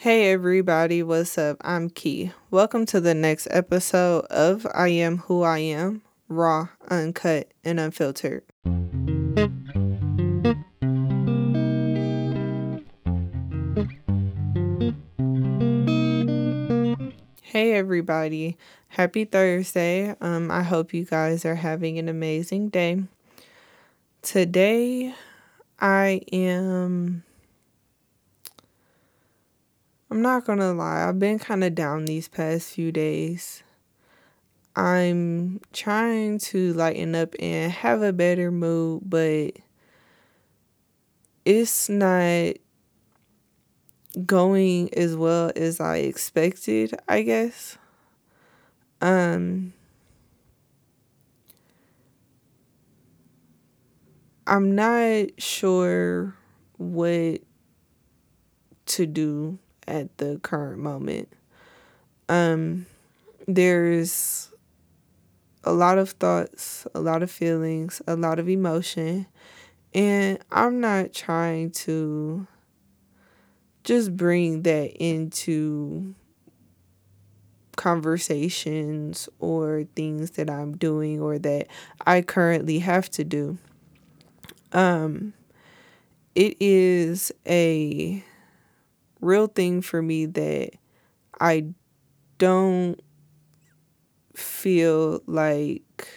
Hey everybody, what's up? I'm Key. Welcome to the next episode of I Am Who I Am, raw, uncut, and unfiltered. Hey everybody, happy Thursday. Um I hope you guys are having an amazing day. Today I am I'm not gonna lie, I've been kind of down these past few days. I'm trying to lighten up and have a better mood, but it's not going as well as I expected, I guess. Um I'm not sure what to do at the current moment. Um, there's a lot of thoughts, a lot of feelings, a lot of emotion, and I'm not trying to just bring that into conversations or things that I'm doing or that I currently have to do. Um, it is a real thing for me that I don't feel like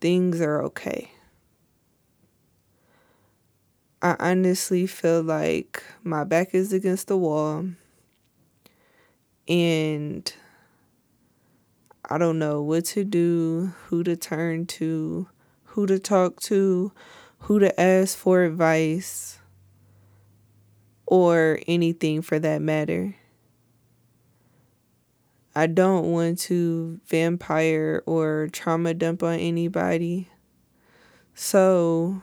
things are okay. I honestly feel like my back is against the wall and I don't know what to do, who to turn to, who to talk to, who to ask for advice or anything for that matter. I don't want to vampire or trauma dump on anybody. So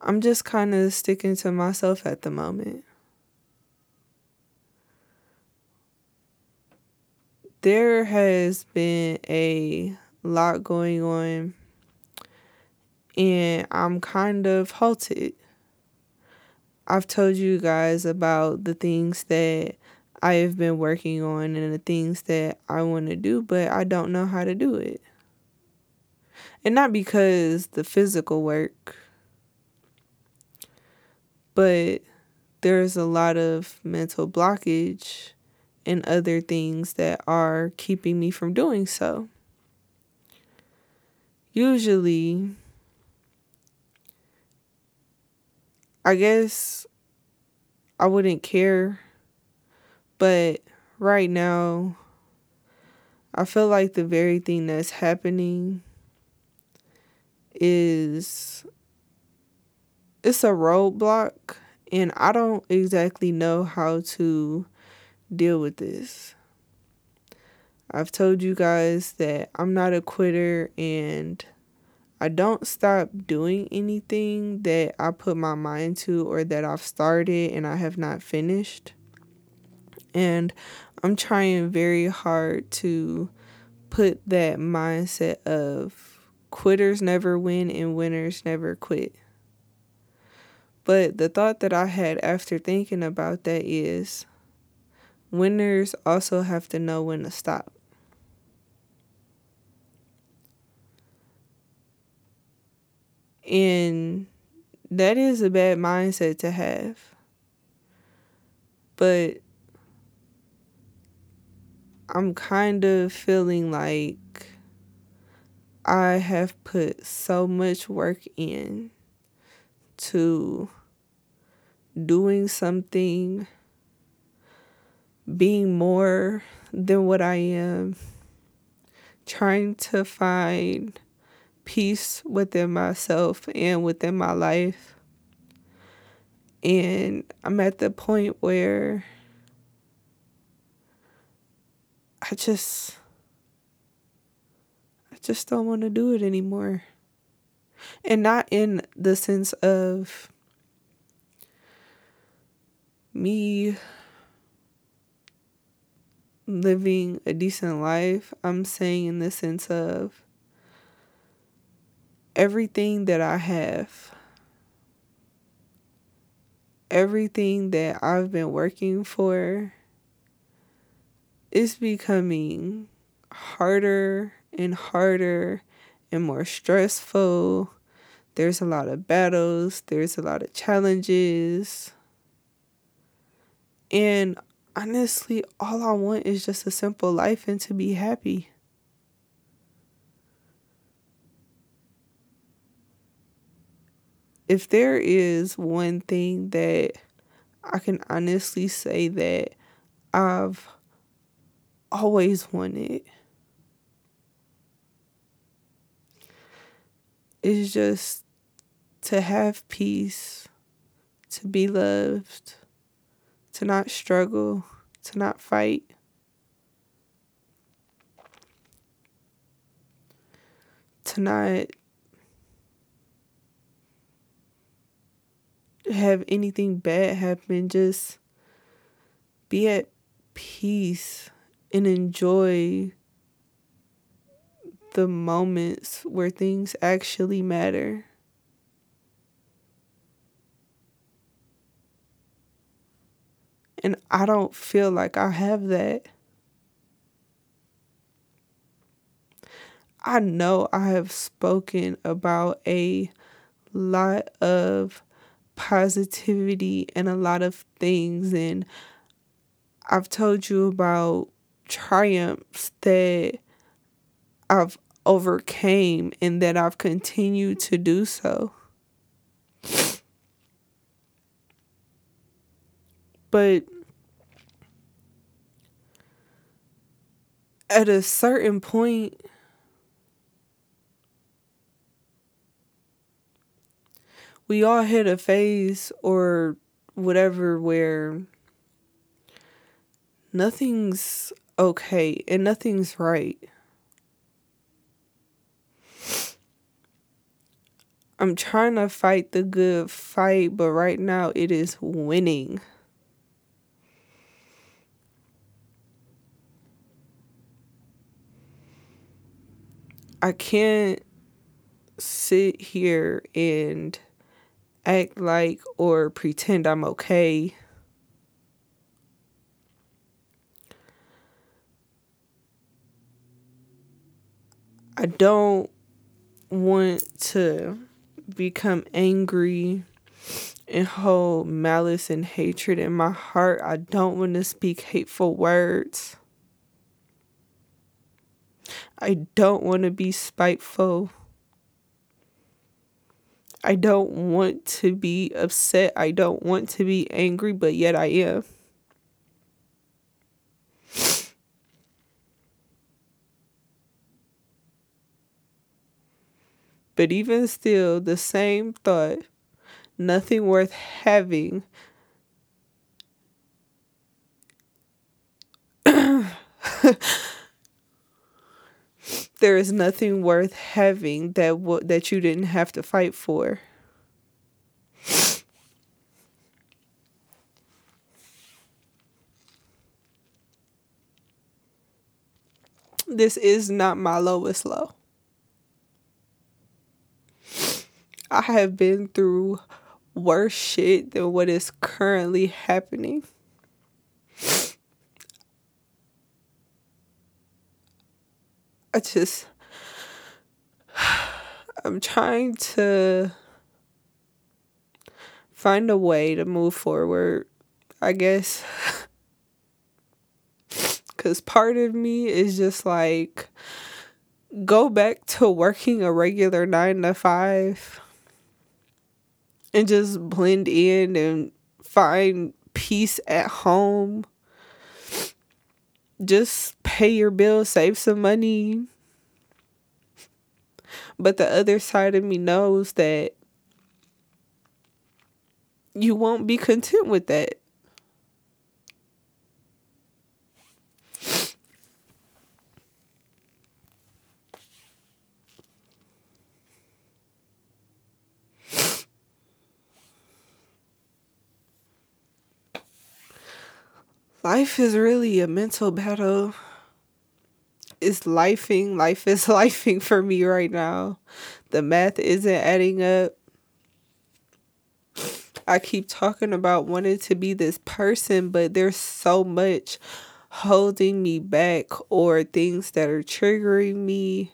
I'm just kind of sticking to myself at the moment. There has been a lot going on, and I'm kind of halted. I've told you guys about the things that I have been working on and the things that I want to do, but I don't know how to do it. And not because the physical work, but there's a lot of mental blockage and other things that are keeping me from doing so. Usually, I guess I wouldn't care. But right now, I feel like the very thing that's happening is it's a roadblock and I don't exactly know how to deal with this. I've told you guys that I'm not a quitter and I don't stop doing anything that I put my mind to or that I've started and I have not finished. And I'm trying very hard to put that mindset of quitters never win and winners never quit. But the thought that I had after thinking about that is winners also have to know when to stop. And that is a bad mindset to have. But I'm kind of feeling like I have put so much work in to doing something, being more than what I am, trying to find peace within myself and within my life. And I'm at the point where I just I just don't want to do it anymore. And not in the sense of me living a decent life. I'm saying in the sense of everything that I have, everything that I've been working for is becoming harder and harder and more stressful. There's a lot of battles, there's a lot of challenges. And honestly, all I want is just a simple life and to be happy. If there is one thing that I can honestly say that I've always wanted, is just to have peace, to be loved to not struggle, to not fight. To not have anything bad happen, just be at peace and enjoy the moments where things actually matter. And I don't feel like I have that. I know I have spoken about a lot of positivity and a lot of things, and I've told you about triumphs that I've overcame and that I've continued to do so. But at a certain point, we all hit a phase or whatever where nothing's okay and nothing's right. I'm trying to fight the good fight, but right now it is winning. I can't sit here and act like or pretend I'm okay. I don't want to become angry and hold malice and hatred in my heart. I don't want to speak hateful words. I don't want to be spiteful. I don't want to be upset. I don't want to be angry, but yet I am. But even still, the same thought, nothing worth having. there is nothing worth having that w- that you didn't have to fight for. This is not my lowest low. I have been through worse shit than what is currently happening. I just I'm trying to find a way to move forward, I guess. Cuz part of me is just like go back to working a regular 9 to 5 and just blend in and find peace at home just pay your bills, save some money. But the other side of me knows that you won't be content with that. Life is really a mental battle. It's lifing. Life is lifing for me right now. The math isn't adding up. I keep talking about wanting to be this person, but there's so much holding me back or things that are triggering me.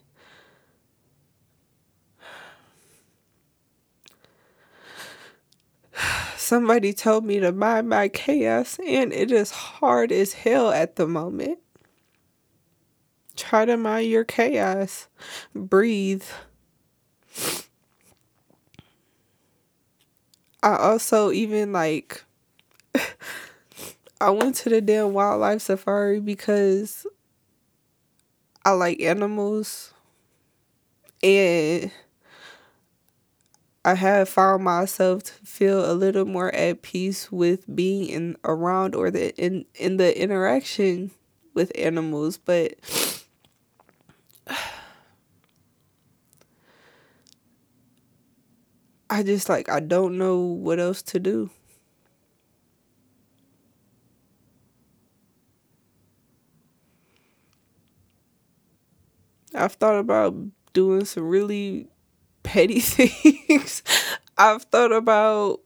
Somebody told me to mind my chaos, and it is hard as hell at the moment. Try to mind your chaos. Breathe. I also even like I went to the damn wildlife safari because I like animals and I have found myself to feel a little more at peace with being in around or the in in the interaction with animals but I just like I don't know what else to do. I've thought about doing some really petty things. I've thought about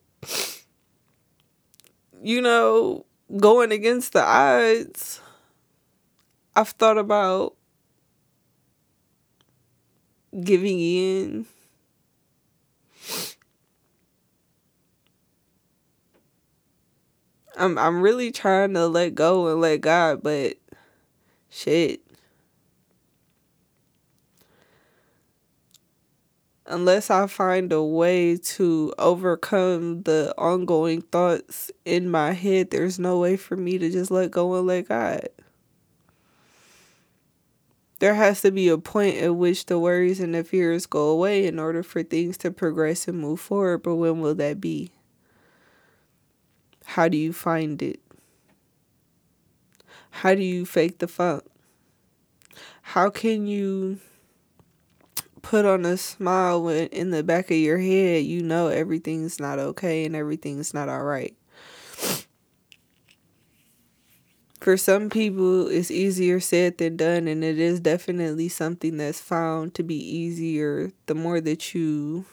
you know, going against the odds. I've thought about giving in. I'm I'm really trying to let go and let God, but shit. Unless I find a way to overcome the ongoing thoughts in my head, there's no way for me to just let go and let God. There has to be a point at which the worries and the fears go away in order for things to progress and move forward. But when will that be? How do you find it? How do you fake the funk? How can you put on a smile when in the back of your head you know everything's not okay and everything's not all right? For some people, it's easier said than done, and it is definitely something that's found to be easier the more that you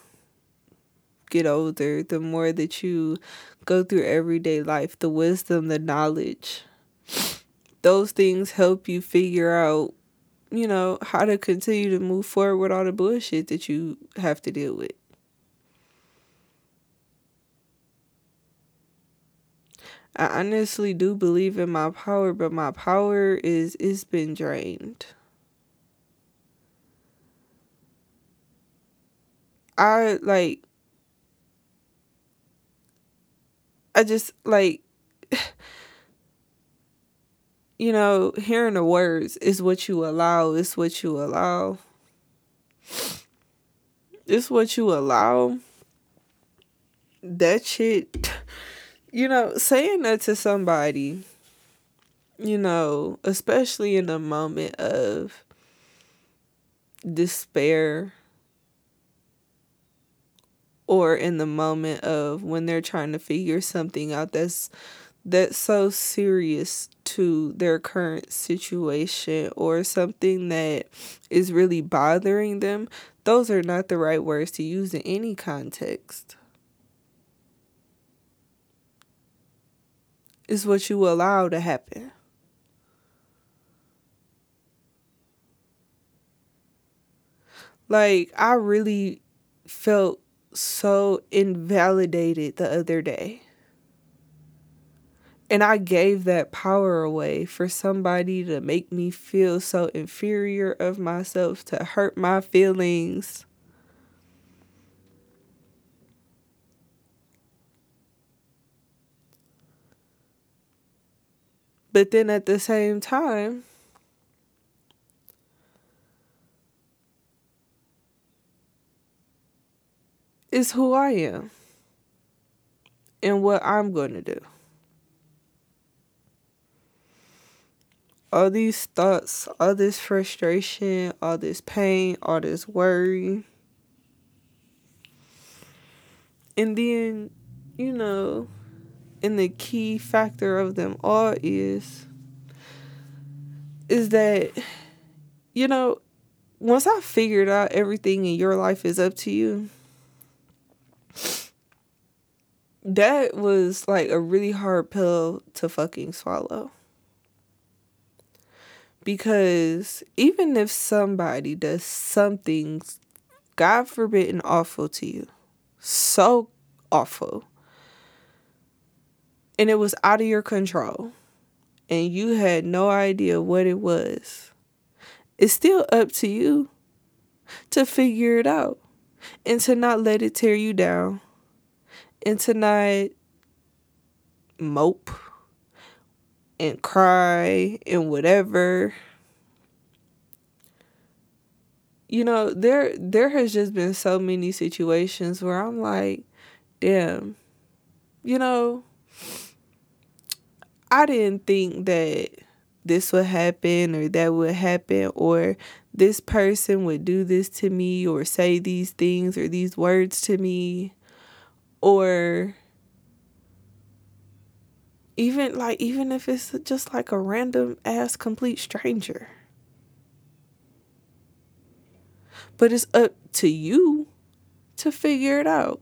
get older, the more that you go through everyday life, the wisdom, the knowledge, those things help you figure out, you know, how to continue to move forward with all the bullshit that you have to deal with. I honestly do believe in my power, but my power is it's been drained. I like I just like you know, hearing the words is what you allow, it's what you allow. It's what you allow. That shit, you know, saying that to somebody, you know, especially in a moment of despair or in the moment of when they're trying to figure something out that's that's so serious to their current situation or something that is really bothering them, those are not the right words to use in any context. It's what you allow to happen. Like, I really felt so invalidated the other day. And I gave that power away for somebody to make me feel so inferior of myself, to hurt my feelings. But then at the same time, is who I am and what I'm going to do. All these thoughts, all this frustration, all this pain, all this worry. And then, you know, and the key factor of them all is is that you know, once I figured out everything in your life is up to you, that was like a really hard pill to fucking swallow. Because even if somebody does something, God forbidden, awful to you, so awful, and it was out of your control, and you had no idea what it was, it's still up to you to figure it out and to not let it tear you down and to not mope and cry and whatever. You know there there has just been so many situations where I'm like damn you know I didn't think that this would happen or that would happen or this person would do this to me or say these things or these words to me or even like even if it's just like a random ass complete stranger. But it's up to you to figure it out.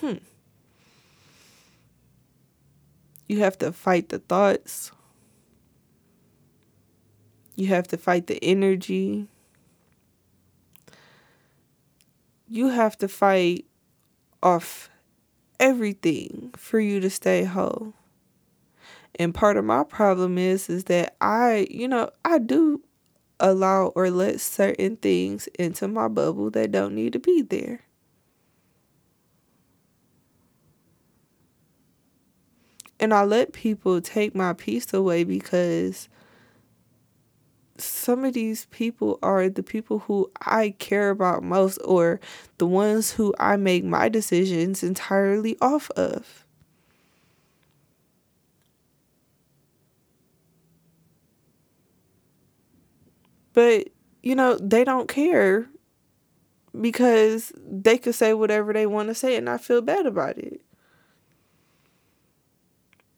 Hmm. You have to fight the thoughts. You have to fight the energy. You have to fight off everything for you to stay whole. And part of my problem is is that I, you know, I do allow or let certain things into my bubble that don't need to be there. And I let people take my peace away because some of these people are the people who I care about most or the ones who I make my decisions entirely off of. But, you know, they don't care because they could say whatever they want to say and I feel bad about it.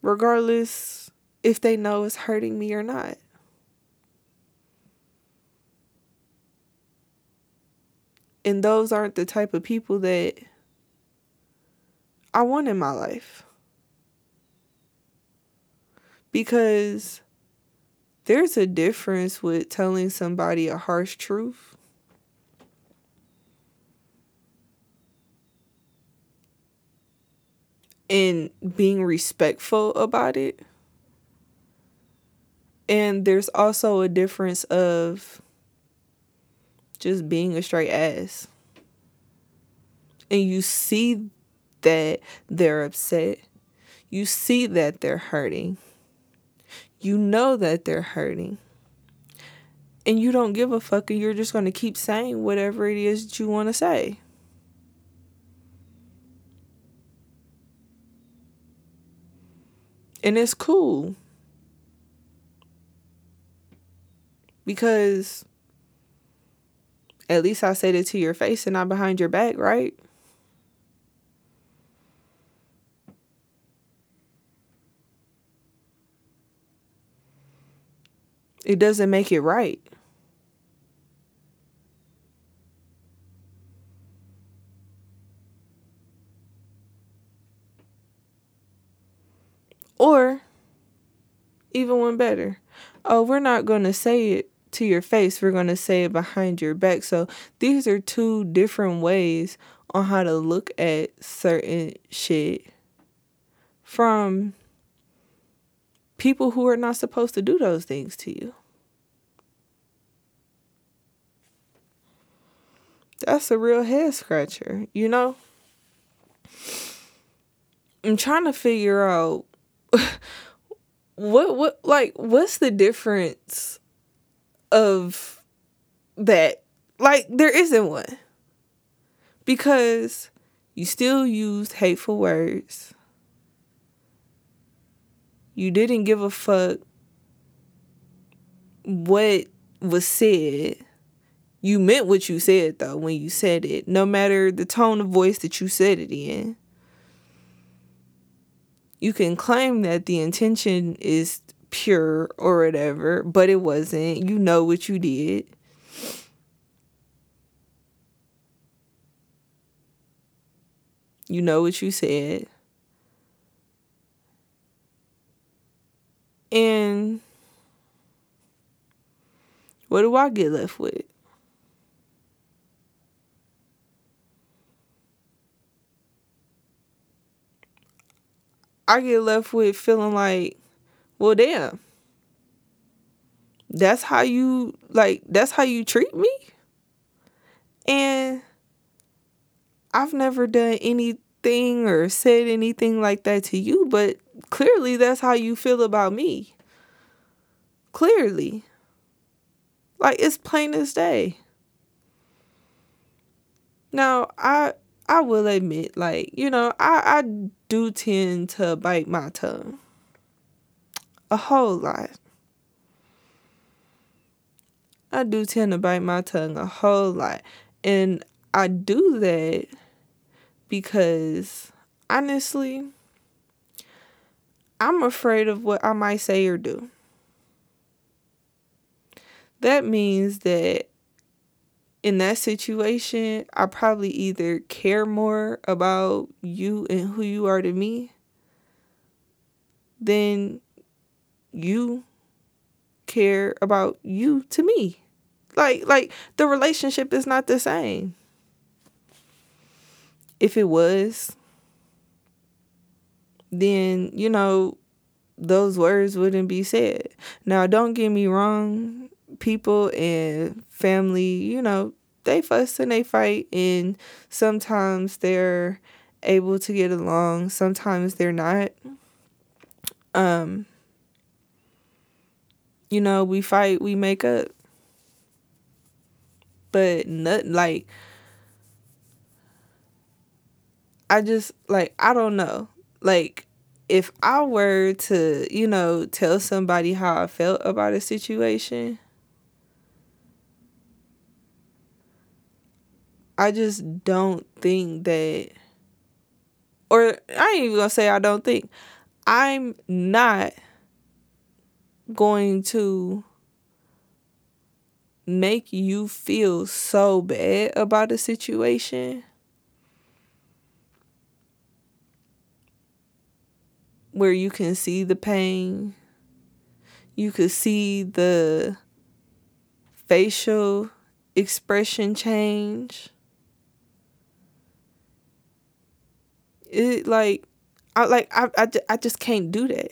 Regardless if they know it's hurting me or not. And those aren't the type of people that I want in my life. Because there's a difference with telling somebody a harsh truth and being respectful about it. And there's also a difference of just being a straight ass. And you see that they're upset. You see that they're hurting. You know that they're hurting. And you don't give a fuck and you're just going to keep saying whatever it is that you want to say. And it's cool. Because at least I said it to your face and not behind your back, right? It doesn't make it right. Or, even one better, oh, we're not going to say it to your face, we're going to say it behind your back. So these are two different ways on how to look at certain shit from people who are not supposed to do those things to you. That's a real head scratcher, you know? I'm trying to figure out what what like what's the difference of that. Like, there isn't one. Because you still used hateful words. You didn't give a fuck what was said. You meant what you said, though, when you said it, no matter the tone of voice that you said it in. You can claim that the intention is pure or whatever, but it wasn't. You know what you did. You know what you said. And what do I get left with? I get left with feeling like, well, damn. That's how you like that's how you treat me? And I've never done anything or said anything like that to you, but clearly that's how you feel about me. Clearly. Like it's plain as day. Now, I I will admit, like, you know, I, I do tend to bite my tongue. A whole lot. I do tend to bite my tongue a whole lot. And I do that because honestly, I'm afraid of what I might say or do. That means that in that situation, I probably either care more about you and who you are to me than you care about you to me. Like like the relationship is not the same. If it was, then you know those words wouldn't be said. Now, don't get me wrong, people and family, you know, they fuss and they fight, and sometimes they're able to get along, sometimes they're not. Um, you know, we fight, we make up. But not like I just like I don't know. Like if I were to, you know, tell somebody how I felt about a situation, I just don't think that, or I ain't even gonna say I don't think, I'm not going to make you feel so bad about a situation where you can see the pain, you could see the facial expression change. It like I like I I, I just can't do that.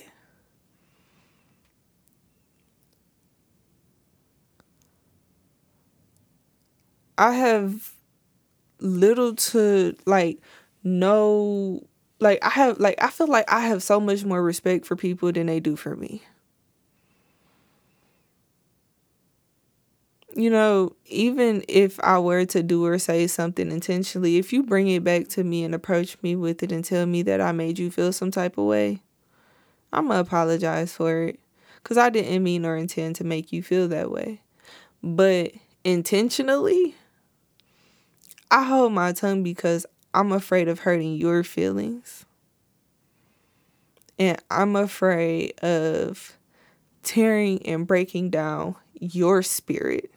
I have little to like no like I have like I feel like I have so much more respect for people than they do for me. you know, even if I were to do or say something intentionally, if you bring it back to me and approach me with it and tell me that I made you feel some type of way, I'm to apologize for it. Because I didn't mean or intend to make you feel that way. But intentionally, I hold my tongue because I'm afraid of hurting your feelings. And I'm afraid of tearing and breaking down your spirit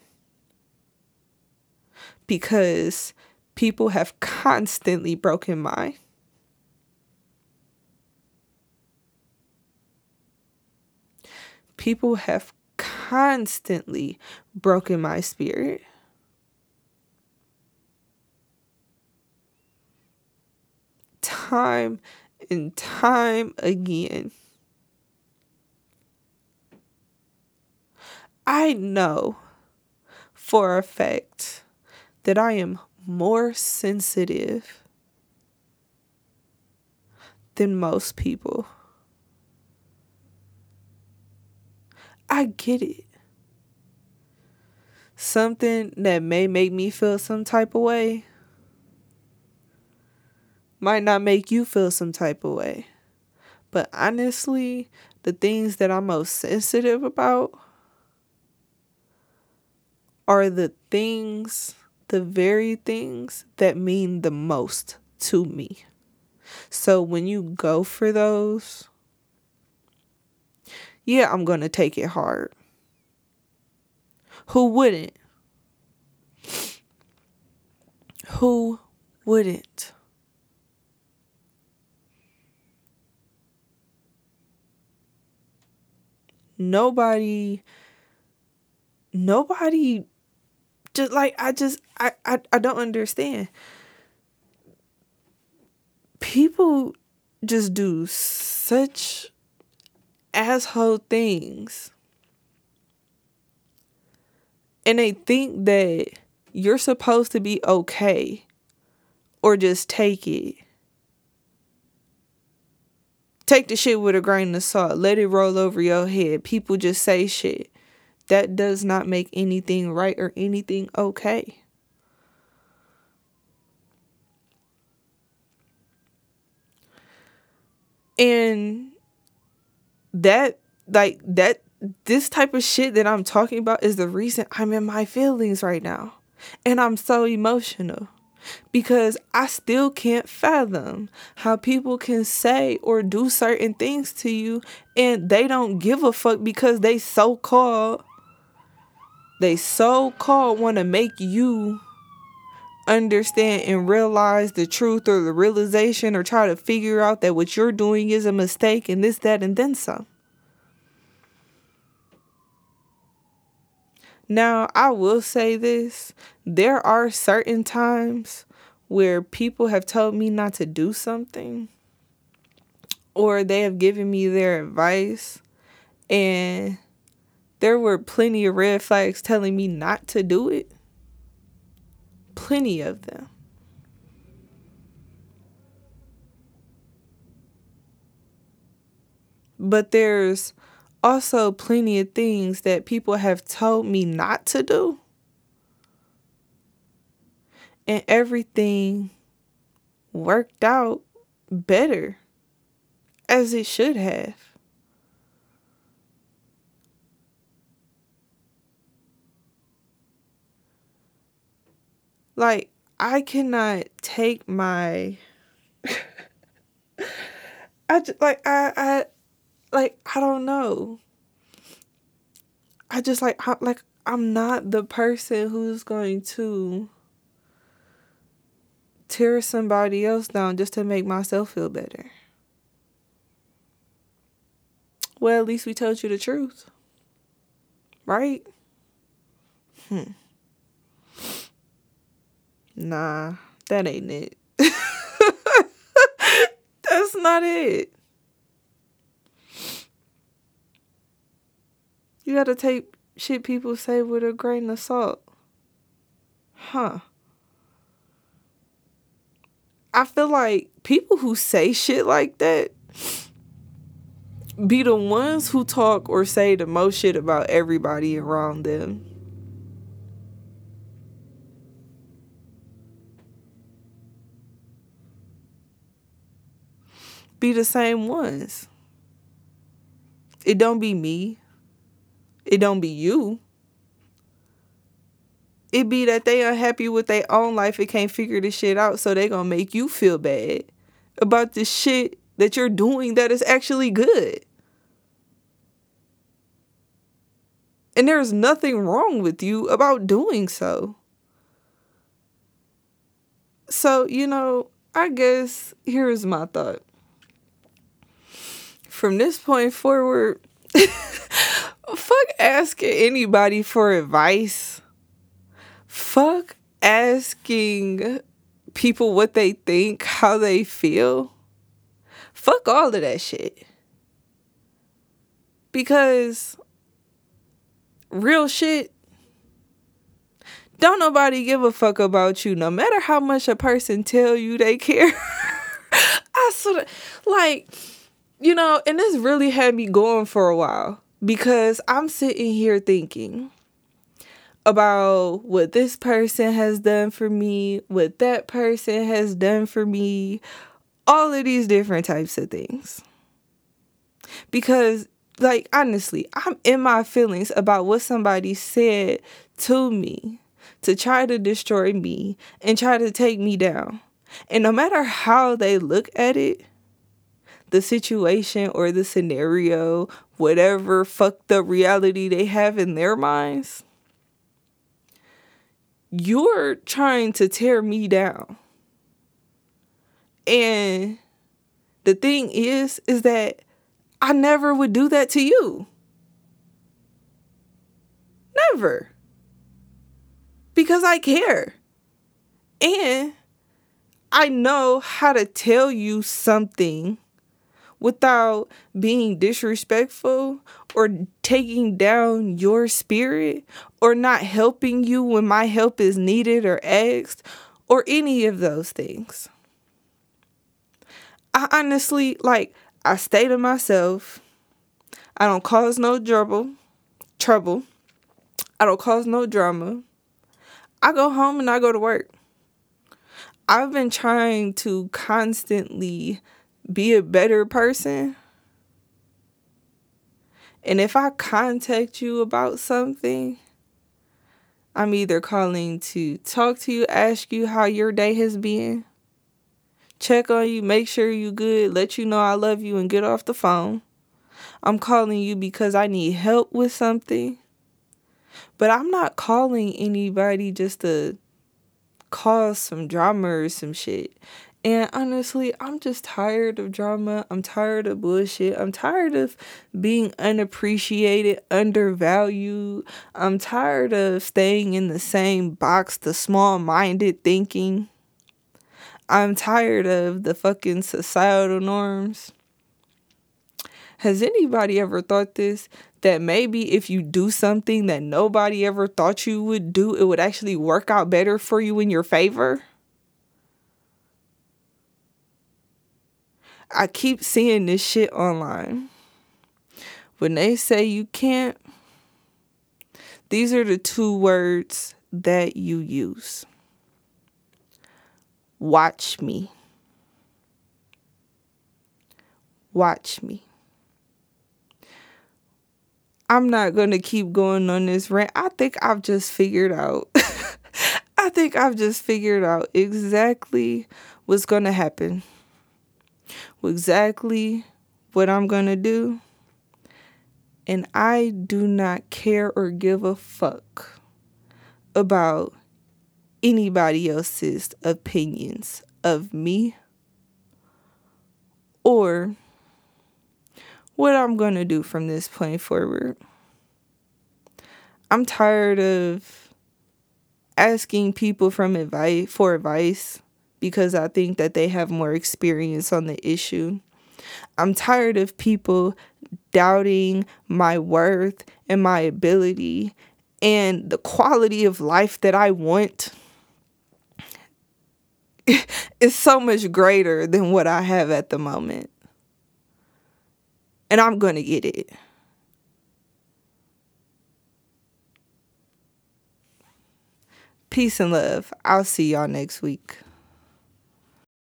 because people have constantly broken mine. People have constantly broken my spirit. Time and time again. I know for a fact that I am more sensitive than most people. I get it. Something that may make me feel some type of way might not make you feel some type of way. But honestly, the things that I'm most sensitive about are the things the very things that mean the most to me. So when you go for those, yeah, I'm going to take it hard. Who wouldn't? Who wouldn't? Nobody nobody just like I just I I, I don't understand. People just do such asshole things. And they think that you're supposed to be okay or just take it. Take the shit with a grain of salt. Let it roll over your head. People just say shit. That does not make anything right or anything okay. And that, like, that, this type of shit that I'm talking about is the reason I'm in my feelings right now. And I'm so emotional because I still can't fathom how people can say or do certain things to you and they don't give a fuck because they so called they so called want to make you understand and realize the truth or the realization or try to figure out that what you're doing is a mistake and this, that, and then some. Now, I will say this there are certain times where people have told me not to do something or they have given me their advice and there were plenty of red flags telling me not to do it. Plenty of them. But there's also plenty of things that people have told me not to do. And everything worked out better as it should have. Like, I cannot take my. I just, like, I, I, like, I don't know. I just, like, I, like, I'm not the person who's going to tear somebody else down just to make myself feel better. Well, at least we told you the truth. Right? Hmm. Nah, that ain't it. That's not it. You gotta take shit people say with a grain of salt. Huh. I feel like people who say shit like that be the ones who talk or say the most shit about everybody around them. be the same ones. It don't be me. It don't be you. It be that they unhappy with their own life and can't figure this shit out, so they gonna make you feel bad about the shit that you're doing that is actually good. And there's nothing wrong with you about doing so. So, you know, I guess here's my thought from this point forward, fuck asking anybody for advice. Fuck asking people what they think, how they feel. Fuck all of that shit. Because real shit, don't nobody give a fuck about you no matter how much a person tell you they care. I sort of like you know, and this really had me going for a while because I'm sitting here thinking about what this person has done for me, what that person has done for me, all of these different types of things. Because, like, honestly, I'm in my feelings about what somebody said to me to try to destroy me and try to take me down. And no matter how they look at it, the situation or the scenario, whatever fucked up reality they have in their minds, you're trying to tear me down. And the thing is, is that I never would do that to you. Never. Because I care. And I know how to tell you something without being disrespectful or taking down your spirit or not helping you when my help is needed or asked or any of those things. I honestly, like, I stay to myself. I don't cause no trouble. Trouble. I don't cause no drama. I go home and I go to work. I've been trying to constantly be a better person. And if I contact you about something, I'm either calling to talk to you, ask you how your day has been, check on you, make sure you good, let you know I love you, and get off the phone. I'm calling you because I need help with something. But I'm not calling anybody just to cause some drama or some shit. And honestly, I'm just tired of drama. I'm tired of bullshit. I'm tired of being unappreciated, undervalued. I'm tired of staying in the same box, the small minded thinking. I'm tired of the fucking societal norms. Has anybody ever thought this? That maybe if you do something that nobody ever thought you would do, it would actually work out better for you in your favor? I keep seeing this shit online. When they say you can't, these are the two words that you use. Watch me. Watch me. I'm not going to keep going on this rant. I think I've just figured out. I think I've just figured out exactly what's going to happen. Exactly what I'm to do. And I do not care or give a fuck about anybody else's opinions of me or what I'm to do from this point forward. I'm tired of asking people from advice for advice because I think that they have more experience on the issue. I'm tired of people doubting my worth and my ability and the quality of life that I want is so much greater than what I have at the moment and I'm going to get it. Peace and love. I'll see y'all next week.